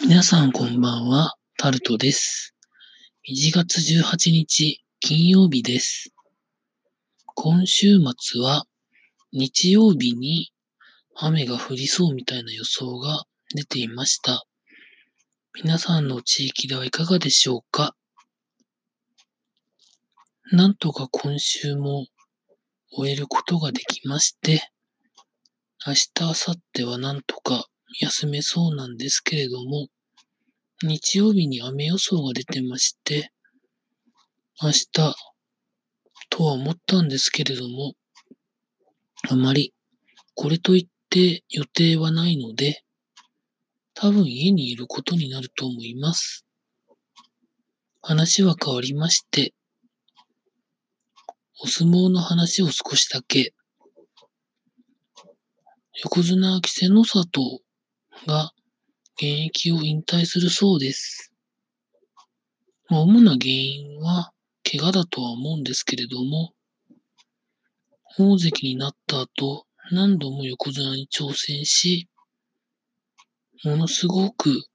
皆さんこんばんは、タルトです。1月18日、金曜日です。今週末は、日曜日に雨が降りそうみたいな予想が出ていました。皆さんの地域ではいかがでしょうか？なんとか今週も終えることができまして、明日、明後日はなんとか休めそうなんですけれども、日曜日に雨予想が出てまして、明日とは思ったんですけれども、あまりこれといって予定はないので、多分家にいることになると思います。話は変わりまして、お相撲の話を少しだけ。横綱稀勢の里が現役を引退するそうです。主な原因は怪我だとは思うんですけれども、大関になった後、何度も横綱に挑戦し、ものすごく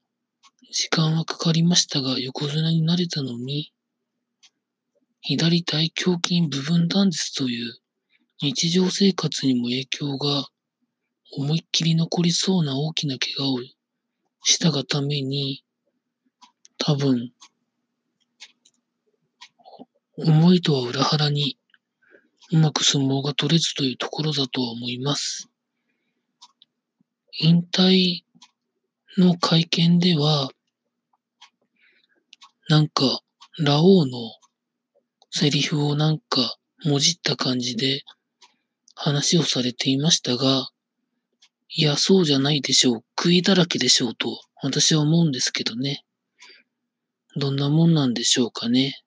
時間はかかりましたが、横綱になれたのに、左大胸筋部分断絶という日常生活にも影響が思いっきり残りそうな大きな怪我をしたがために、多分、思いとは裏腹にうまく相撲が取れずというところだとは思います。引退の会見では、なんか、ラオウのセリフをなんか、もじった感じで話をされていましたが、いや、そうじゃないでしょう。食いだらけでしょうと、私は思うんですけどね。どんなもんなんでしょうかね。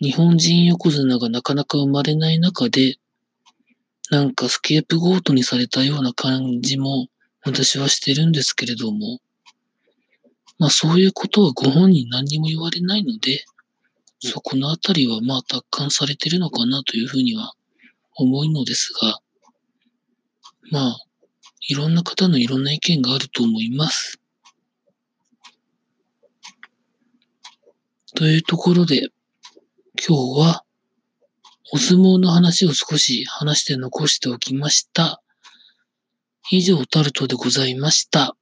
日本人横綱がなかなか生まれない中で、なんかスケープゴートにされたような感じも私はしてるんですけれども、まあそういうことはご本人何にも言われないので、そこのあたりはまあ達観されてるのかなというふうには思うのですが、まあ、いろんな方のいろんな意見があると思います。というところで、今日はお相撲の話を少し話して残しておきました。以上、タルトでございました。